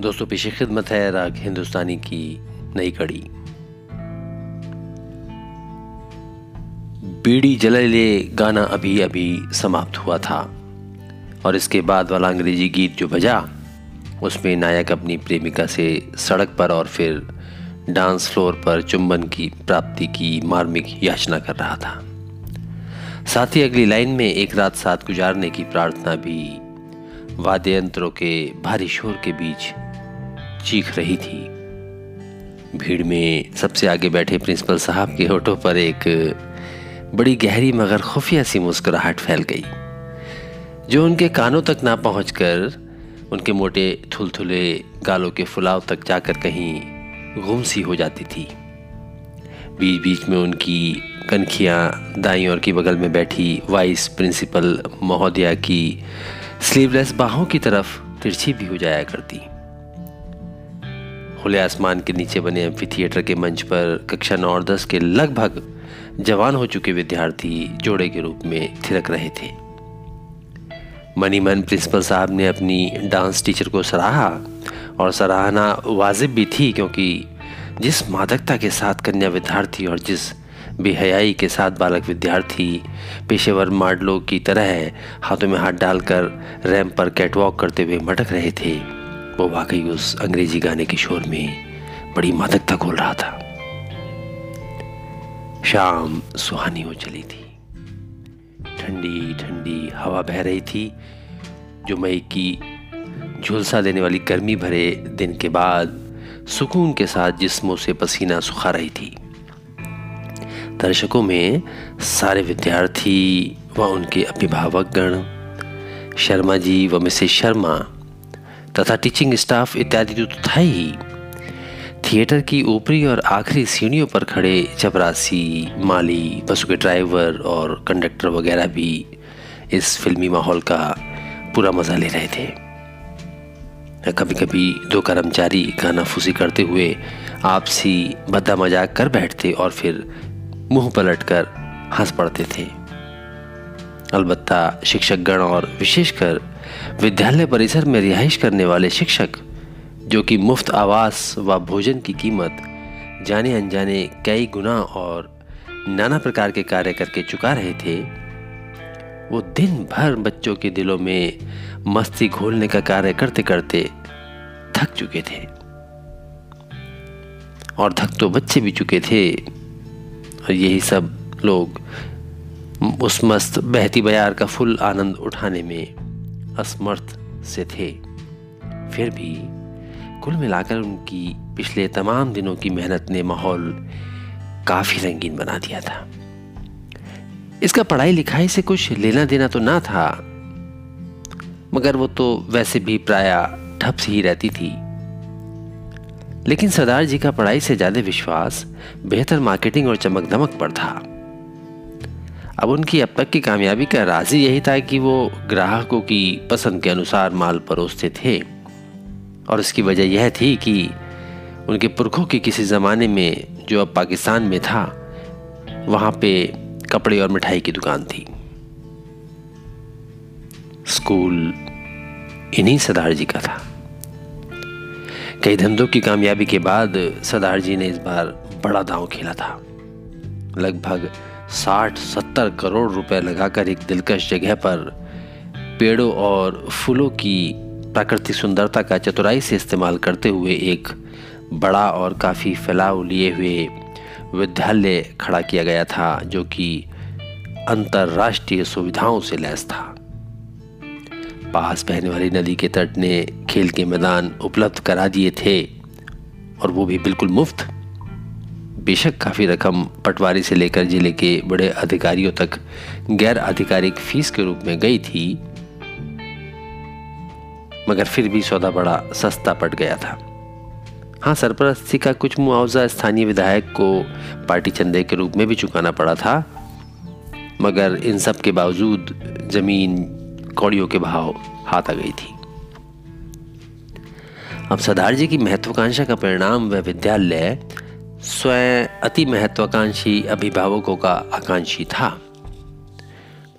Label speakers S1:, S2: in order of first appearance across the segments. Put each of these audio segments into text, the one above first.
S1: दोस्तों, पेशे खिदमत है राग हिंदुस्तानी की नई कड़ी। बीड़ी जले गाना अभी अभी समाप्त हुआ था और इसके बाद वाला अंग्रेज़ी गीत जो बजा, उसमें नायक अपनी प्रेमिका से सड़क पर और फिर डांस फ्लोर पर चुंबन की प्राप्ति की मार्मिक याचना कर रहा था। साथ ही अगली लाइन में एक रात साथ गुजारने की प्रार्थना भी वाद्य यंत्रों के भारी शोर के बीच चीख रही थी। भीड़ में सबसे आगे बैठे प्रिंसिपल साहब के होठों पर एक बड़ी गहरी मगर खुफिया सी मुस्कुराहट फैल गई, जो उनके कानों तक ना पहुंचकर उनके मोटे थुलथुले गालों के फुलाव तक जाकर कहीं गुम सी हो जाती थी। बीच बीच में उनकी कनखियाँ दाई और की बगल में बैठी वाइस प्रिंसिपल महोदया की स्लीवलेस बाहों की तरफ़ तिरछी भी हो जाया करती। खुले आसमान के नीचे बने एम्फी थिएटर के मंच पर कक्षा नौ और दस के लगभग जवान हो चुके विद्यार्थी जोड़े के रूप में थिरक रहे थे। मनी मन प्रिंसिपल साहब ने अपनी डांस टीचर को सराहा और सराहना वाजिब भी थी क्योंकि जिस मादकता के साथ कन्या विद्यार्थी और जिस बेहयाई के साथ बालक विद्यार्थी पेशेवर मॉडलों की तरह हाथों में हाथ डालकर रैंप पर कैटवॉक करते हुए मटक रहे थे। वो वाकई उस अंग्रेज़ी गाने के शोर में बड़ी मादकता खोल रहा था। शाम सुहानी हो चली थी। ठंडी ठंडी हवा बह रही थी, जो मई की झुलसा देने वाली गर्मी भरे दिन के बाद सुकून के साथ जिस्मों से पसीना सुखा रही थी। दर्शकों में सारे विद्यार्थी व उनके अभिभावक गण शर्मा जी व मिसेस शर्मा तथा टीचिंग स्टाफ इत्यादि तो था ही। थिएटर की ऊपरी और आखिरी सीढ़ियों पर खड़े चपरासी, माली, बसों के ड्राइवर और कंडक्टर वगैरह भी इस फिल्मी माहौल का पूरा मज़ा ले रहे थे। कभी कभी दो कर्मचारी गाना फूसी करते हुए आपसी बद्दा मज़ाक कर बैठते और फिर मुँह पलट कर हंस पड़ते थे। अलबत्ता शिक्षकगण और विशेषकर विद्यालय परिसर में रिहाइश करने वाले शिक्षक, जो कि मुफ़्त आवास व भोजन की कीमत जाने अनजाने कई गुना और नाना प्रकार के कार्य करके चुका रहे थे, वो दिन भर बच्चों के दिलों में मस्ती घोलने का कार्य करते करते थक चुके थे। और थक तो बच्चे भी चुके थे, और यही सब लोग उस मस्त बहती बयार का फुल आनंद उठाने में असमर्थ से थे। फिर भी कुल मिलाकर उनकी पिछले तमाम दिनों की मेहनत ने माहौल काफ़ी रंगीन बना दिया था। इसका पढ़ाई लिखाई से कुछ लेना देना तो ना था, मगर वो तो वैसे भी प्राय ठप सी ही रहती थी। लेकिन सरदार जी का पढ़ाई से ज़्यादा विश्वास बेहतर मार्केटिंग और चमक दमक पर था। अब उनकी अब तक की कामयाबी का राज ही यही था कि वो ग्राहकों की पसंद के अनुसार माल परोसते थे। और इसकी वजह यह थी कि उनके पुरखों के किसी ज़माने में जो अब पाकिस्तान में था, वहाँ पे कपड़े और मिठाई की दुकान थी। स्कूल इन्हीं सरदार जी का था। कई धंधों की कामयाबी के बाद सरदार जी ने इस बार बड़ा दांव खेला था। लगभग साठ, सत्तर करोड़ रुपए लगाकर एक दिलकश जगह पर पेड़ों और फूलों की प्राकृतिक सुंदरता का चतुराई से इस्तेमाल करते हुए एक बड़ा और काफ़ी फैलाव लिए हुए विद्यालय खड़ा किया गया था, जो कि अंतर्राष्ट्रीय सुविधाओं से लैस था। पास बहने वाली नदी के तट ने खेल के मैदान उपलब्ध करा दिए थे, और वो भी बिल्कुल मुफ़्त। बेशक काफ़ी रकम पटवारी से लेकर ज़िले के बड़े अधिकारियों तक गैर आधिकारिक फ़ीस के रूप में गई थी, मगर फिर भी सौदा बड़ा सस्ता पड़ गया था। हाँ सरपरस्ती का कुछ मुआवजा स्थानीय विधायक को पार्टी चंदे के रूप में भी चुकाना पड़ा था, मगर इन सब के बावजूद ज़मीन कौड़ियों के भाव हाथ आ गई थी। अब सरदार जी की महत्वाकांक्षा का परिणाम वह विद्यालय स्वयं अति महत्वाकांक्षी अभिभावकों का आकांक्षी था।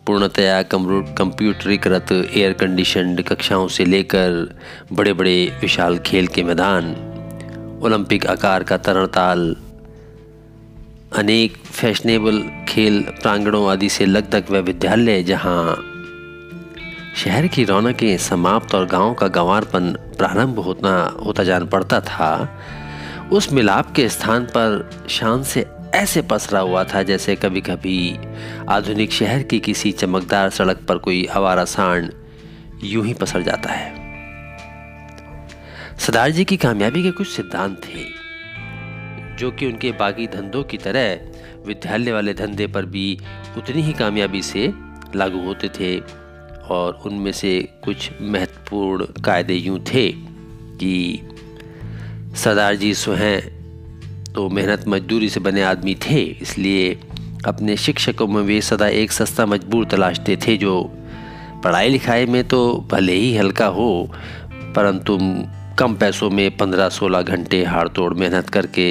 S1: पूर्णतया कंप्यूटरीकृत एयर कंडीशनड कक्षाओं से लेकर बड़े बड़े विशाल खेल के मैदान, ओलंपिक आकार का तरण ताल अनेक फैशनेबल खेल प्रांगणों आदि से लगभग वह विद्यालय जहाँ शहर की रौनकें समाप्त और गाँव का गंवारपन प्रारंभ होता होता जान पड़ता था उस मिलाप के स्थान पर शान से ऐसे पसरा हुआ था जैसे कभी कभी आधुनिक शहर की किसी चमकदार सड़क पर कोई आवारा सांड यूँ ही पसर जाता है। सरदार जी की कामयाबी के कुछ सिद्धांत थे, जो कि उनके बाकी धंधों की तरह विद्यालय वाले धंधे पर भी उतनी ही कामयाबी से लागू होते थे और उनमें से कुछ महत्वपूर्ण कायदे यूँ थे कि सरदार जी स्वयं तो मेहनत मजदूरी से बने आदमी थे, इसलिए अपने शिक्षकों में वे सदा एक सस्ता मजबूर तलाशते थे, जो पढ़ाई लिखाई में तो भले ही हल्का हो, परंतु कम पैसों में पंद्रह सोलह घंटे हाड़ तोड़ मेहनत करके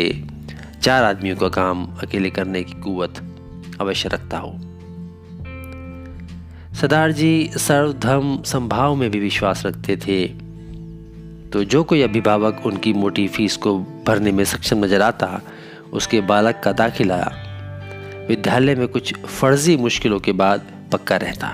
S1: चार आदमियों का काम अकेले करने की कुवत अवश्य रखता हो। सरदार जी सर्वधर्म संभाव में भी विश्वास रखते थे। तो जो कोई अभिभावक उनकी मोटी फ़ीस को भरने में सक्षम नज़र आता, उसके बालक का दाखिला विद्यालय में कुछ फर्जी मुश्किलों के बाद पक्का रहता।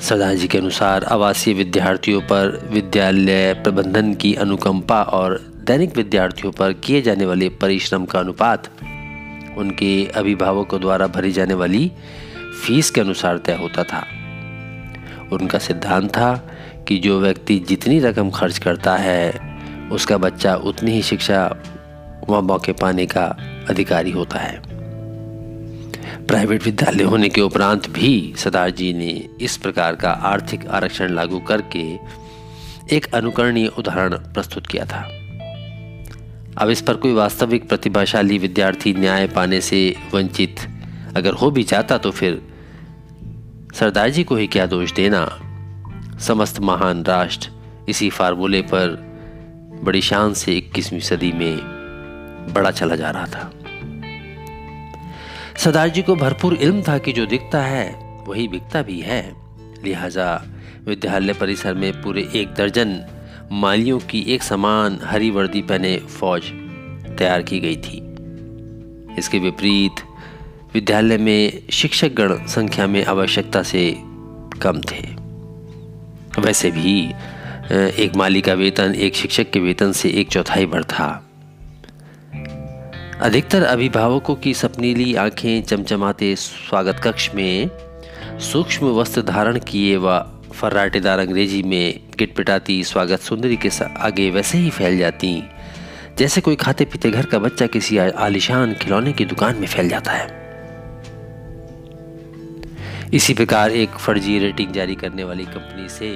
S1: सरदार जी के अनुसार आवासीय विद्यार्थियों पर विद्यालय प्रबंधन की अनुकंपा और दैनिक विद्यार्थियों पर किए जाने वाले परिश्रम का अनुपात उनके अभिभावकों द्वारा भरी जाने वाली फ़ीस के अनुसार तय होता था। उनका सिद्धांत था कि जो व्यक्ति जितनी रकम खर्च करता है, उसका बच्चा उतनी ही शिक्षा व मौके पाने का अधिकारी होता है। प्राइवेट विद्यालय होने के उपरांत भी सरदार जी ने इस प्रकार का आर्थिक आरक्षण लागू करके एक अनुकरणीय उदाहरण प्रस्तुत किया था। अब इस पर कोई वास्तविक प्रतिभाशाली विद्यार्थी न्याय पाने से वंचित अगर हो भी जाता तो फिर सरदार जी को ही क्या दोष देना? समस्त महान राष्ट्र इसी फार्मूले पर बड़ी शान से 21वीं सदी में बड़ा चला जा रहा था। सरदार जी को भरपूर इल्म था कि जो दिखता है, वही बिकता भी है। लिहाजा विद्यालय परिसर में पूरे एक दर्जन मालियों की एक समान हरी वर्दी पहने फौज तैयार की गई थी। इसके विपरीत विद्यालय में शिक्षक गण संख्या में आवश्यकता से कम थे। वैसे भी एक माली का वेतन, एक शिक्षक के वेतन से एक चौथाई बढ़ था। अधिकतर अभिभावकों की सपनीली आँखें चमचमाते स्वागत कक्ष में सूक्ष्म वस्त्र धारण किए व फर्राटेदार अंग्रेज़ी में गिटपिटाती स्वागत सुंदरी के आगे वैसे ही फैल जाती। जैसे कोई खाते पीते घर का बच्चा किसी आलिशान खिलौने की दुकान में फैल जाता है। इसी प्रकार एक फर्जी रेटिंग जारी करने वाली कंपनी से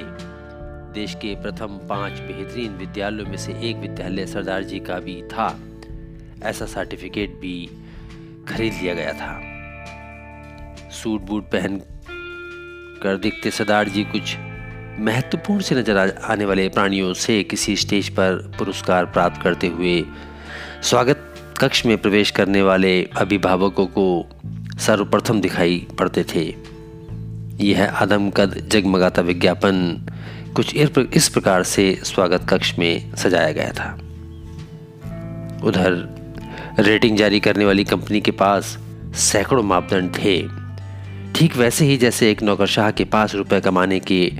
S1: देश के प्रथम पाँच बेहतरीन विद्यालयों में से एक विद्यालय सरदार जी का भी था। ऐसा सर्टिफिकेट भी खरीद लिया गया था। सूट बूट पहन कर दिखते सरदार जी कुछ महत्वपूर्ण से नज़र आने वाले प्राणियों से किसी स्टेज पर पुरस्कार प्राप्त करते हुए स्वागत कक्ष में प्रवेश करने वाले अभिभावकों को सर्वप्रथम दिखाई पड़ते थे। यह आदमकद जगमगाता विज्ञापन। कुछ इस प्रकार से स्वागत कक्ष में सजाया गया था। उधर रेटिंग जारी करने वाली कंपनी के पास सैकड़ों मापदंड थे। ठीक वैसे ही जैसे एक नौकरशाह के पास रुपए कमाने के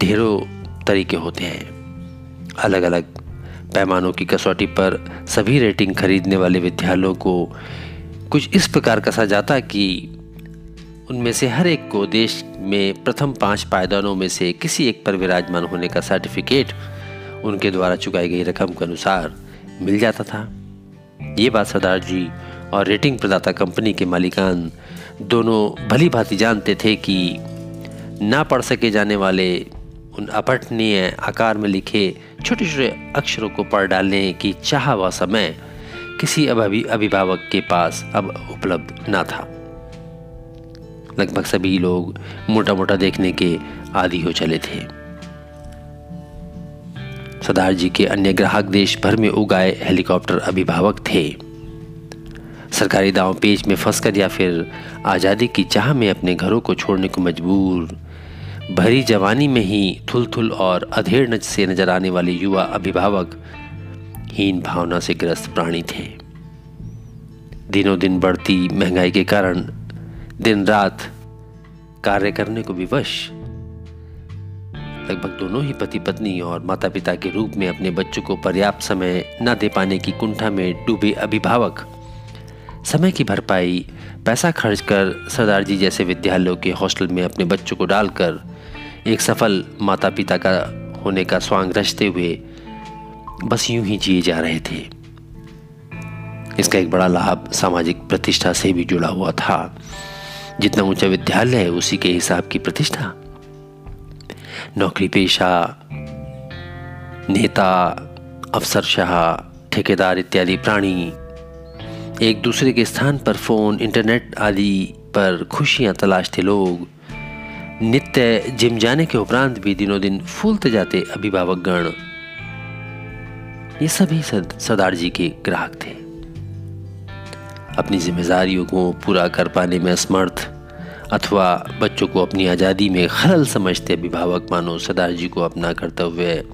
S1: ढेरों तरीके होते हैं। अलग अलग पैमानों की कसौटी पर सभी रेटिंग खरीदने वाले विद्यालयों को कुछ इस प्रकार कसा जाता कि उनमें से हर एक को देश में प्रथम पाँच पायदानों में से किसी एक पर विराजमान होने का सर्टिफिकेट उनके द्वारा चुकाई गई रकम के अनुसार मिल जाता था। ये बात सरदार जी और रेटिंग प्रदाता कंपनी के मालिकान दोनों भली भांति जानते थे कि ना पढ़ सके जाने वाले उन अपठनीय आकार में लिखे छोटे छोटे अक्षरों को पढ़ डालने की चाह व समय किसी अभिभावक के पास अब उपलब्ध ना था। लगभग सभी लोग मोटा मोटा देखने के आदि हो चले थे। सरदार जी के अन्य ग्राहक देश भर में उगाए हेलीकॉप्टर अभिभावक थे। सरकारी दाव पेज में फंसकर या फिर आज़ादी की चाह में अपने घरों को छोड़ने को मजबूर, भरी जवानी में ही थुल थुल और अधेड़ नज से नज़र आने वाले युवा अभिभावक हीन भावना से ग्रस्त प्राणी थे। दिनों दिन बढ़ती महँगाई के कारण दिन रात कार्य करने को विवश लगभग दोनों ही पति पत्नी और माता पिता के रूप में अपने बच्चों को पर्याप्त समय न दे पाने की कुंठा में डूबे अभिभावक। समय की भरपाई, पैसा खर्च कर सरदार जी जैसे विद्यालयों के हॉस्टल में अपने बच्चों को डालकर एक सफल माता पिता का होने का स्वांग रचते हुए बस यूँ ही जिए जा रहे थे। इसका एक बड़ा लाभ सामाजिक प्रतिष्ठा से भी जुड़ा हुआ था। जितना ऊँचा विद्यालय है, उसी के हिसाब की प्रतिष्ठा। नौकरी पेशा नेता, अफसरशाह, ठेकेदार इत्यादि प्राणी एक दूसरे के स्थान पर फ़ोन, इंटरनेट आदि पर खुशियाँ तलाशते लोग। नित्य जिम जाने के उपरांत भी दिनों दिन फूलते जाते अभिभावक गण ये सभी सरदार जी के ग्राहक थे। अपनी जिम्मेदारियों को पूरा कर पाने में असमर्थ, अथवा बच्चों को अपनी आज़ादी में खलल समझते अभिभावक मानो सरदार जी को अपना कर्तव्य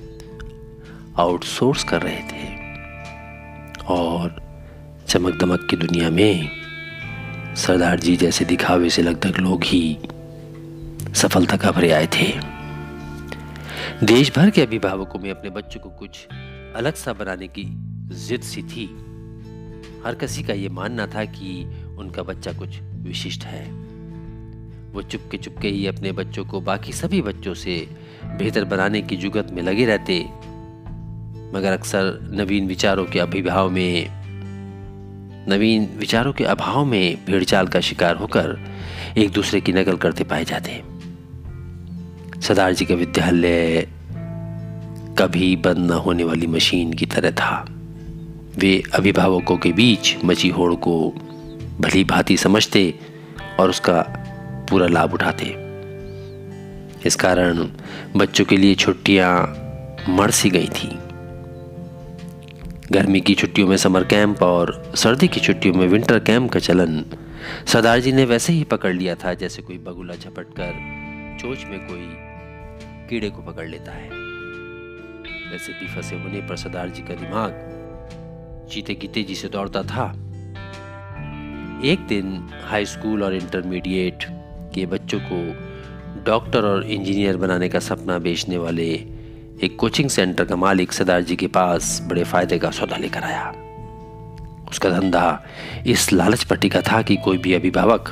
S1: आउटसोर्स कर रहे थे। और चमक दमक की दुनिया में सरदार जी जैसे दिखावे से लगभग लोग ही सफलता का भरे आए थे। देश भर के अभिभावकों में अपने बच्चों को कुछ अलग सा बनाने की जिद सी थी। हर किसी का ये मानना था कि उनका बच्चा कुछ विशिष्ट है। वो चुपके चुपके ही अपने बच्चों को बाकी सभी बच्चों से बेहतर बनाने की जुगत में लगे रहते। मगर अक्सर नवीन विचारों के अभिभाव में, नवीन विचारों के अभाव में भेड़चाल का शिकार होकर एक दूसरे की नकल करते पाए जाते। सरदार जी का विद्यालय कभी बंद न होने वाली मशीन की तरह था। वे अभिभावकों के बीच मची होड़ को भली भांति समझते और उसका पूरा लाभ उठाते। इस कारण बच्चों के लिए छुट्टियाँ मर सी गई थी। गर्मी की छुट्टियों में समर कैंप और सर्दी की छुट्टियों में विंटर कैंप का चलन सरदार जी ने वैसे ही पकड़ लिया था जैसे कोई बगुला झपट कर चोच में कोई कीड़े को पकड़ लेता है। वैसे भी फंसे होने पर सरदार जी का दिमाग चीते की तेज़ी से दौड़ता था। एक दिन हाई स्कूल और इंटरमीडिएट के बच्चों को डॉक्टर और इंजीनियर बनाने का सपना बेचने वाले एक कोचिंग सेंटर का मालिक सरदार जी के पास बड़े फ़ायदे का सौदा लेकर आया। उसका धंधा इस लालच पट्टी का था कि कोई भी अभिभावक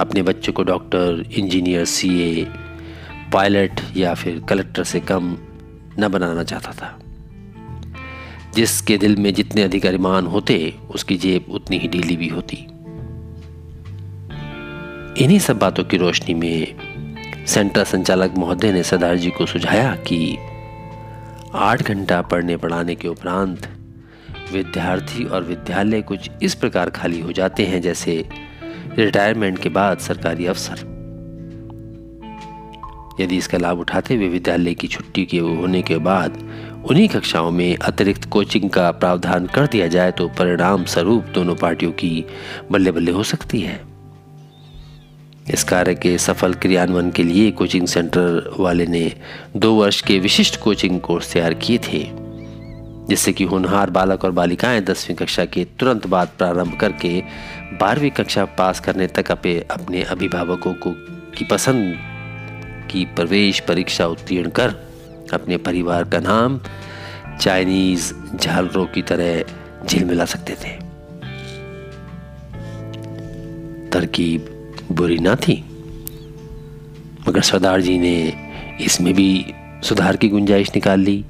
S1: अपने बच्चों को डॉक्टर इंजीनियर सीए पायलट या फिर कलेक्टर से कम न बनाना चाहता था। जिसके दिल में जितने अधिक अभिमान होते, उसकी जेब उतनी ही ढीली भी होती। इन्हीं सब बातों की रोशनी में सेंटर संचालक महोदय ने सरदार जी को सुझाया कि आठ घंटा पढ़ने पढ़ाने के उपरांत विद्यार्थी और विद्यालय कुछ इस प्रकार खाली हो जाते हैं जैसे रिटायरमेंट के बाद सरकारी अफसर। यदि इसका लाभ उठाते हुए विद्यालय की छुट्टी के होने के बाद उन्हीं कक्षाओं में अतिरिक्त कोचिंग का प्रावधान कर दिया जाए तो परिणाम स्वरूप दोनों पार्टियों की बल्ले बल्ले हो सकती है। इस कार्य के सफल क्रियान्वयन के लिए कोचिंग सेंटर वाले ने दो वर्ष के विशिष्ट कोचिंग कोर्स तैयार किए थे, जिससे कि होनहार बालक और बालिकाएँ दसवीं कक्षा के तुरंत बाद प्रारंभ करके बारहवीं कक्षा पास करने तक अपने अपने अभिभावकों को की पसंद की प्रवेश परीक्षा उत्तीर्ण कर अपने परिवार का नाम चाइनीज़ झालरों की तरह झिलमिला सकते थे। तरकीब बुरी ना थी, मगर सरदार जी ने इसमें भी सुधार की गुंजाइश निकाल ली।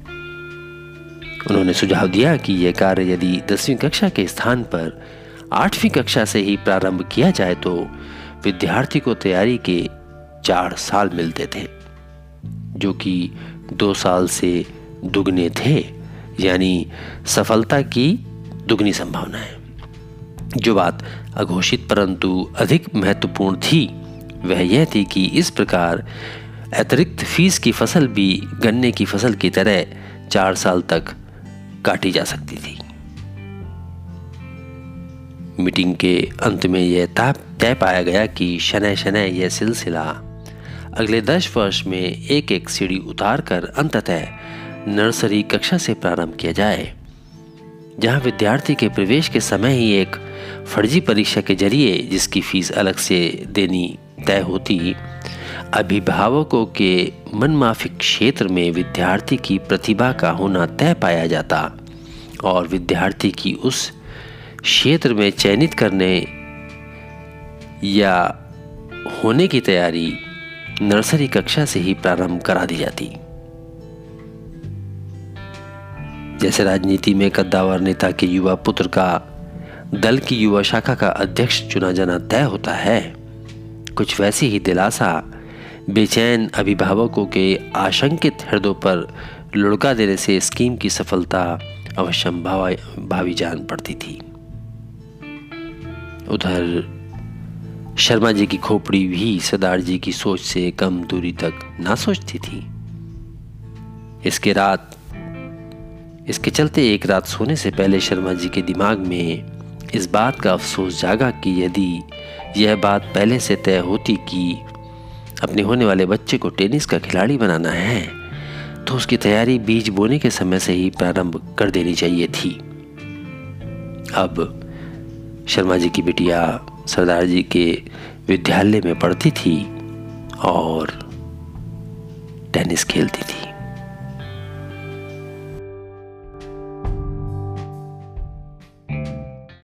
S1: उन्होंने सुझाव दिया कि यह कार्य यदि दसवीं कक्षा के स्थान पर आठवीं कक्षा से ही प्रारंभ किया जाए तो विद्यार्थी को तैयारी के चार साल मिलते थे, जो कि दो साल से दुगने थे, यानी सफलता की दुगनी संभावना है। जो बात अघोषित परंतु अधिक महत्वपूर्ण थी, वह यह थी कि इस प्रकार अतिरिक्त फ़ीस की फ़सल भी गन्ने की फ़सल की तरह चार साल तक काटी जा सकती थी। मीटिंग के अंत में यह तय पाया गया कि शनय शनय यह सिलसिला अगले दस वर्ष में एक एक सीढ़ी उतार कर अंततः नर्सरी कक्षा से प्रारंभ किया जाए, जहाँ विद्यार्थी के प्रवेश के समय ही एक फर्जी परीक्षा के ज़रिए जिसकी फ़ीस अलग से देनी तय होती, अभिभावकों के मनमाफिक क्षेत्र में विद्यार्थी की प्रतिभा का होना तय पाया जाता और विद्यार्थी की उस क्षेत्र में चयनित करने या होने की तैयारी नर्सरी कक्षा से ही प्रारंभ करा दी जाती। जैसे राजनीति में कद्दावर नेता के युवा पुत्र का, दल की युवा शाखा का अध्यक्ष चुना जाना तय होता है। कुछ वैसी ही दिलासा बेचैन अभिभावकों के आशंकित हृदयों पर लुढ़का देने से स्कीम की सफलता अवश्य भावी जान पड़ती थी। उधर शर्मा जी की खोपड़ी भी सरदार जी की सोच से कम दूरी तक ना सोचती थी। इसके रात, इसके चलते एक रात सोने से पहले शर्मा जी के दिमाग में इस बात का अफसोस जागा कि यदि यह बात पहले से तय होती कि अपने होने वाले बच्चे को टेनिस का खिलाड़ी बनाना है तो उसकी तैयारी बीज बोने के समय से ही प्रारंभ कर देनी चाहिए थी। अब शर्मा जी की बिटिया सरदार जी के विद्यालय में पढ़ती थी और टेनिस खेलती थी।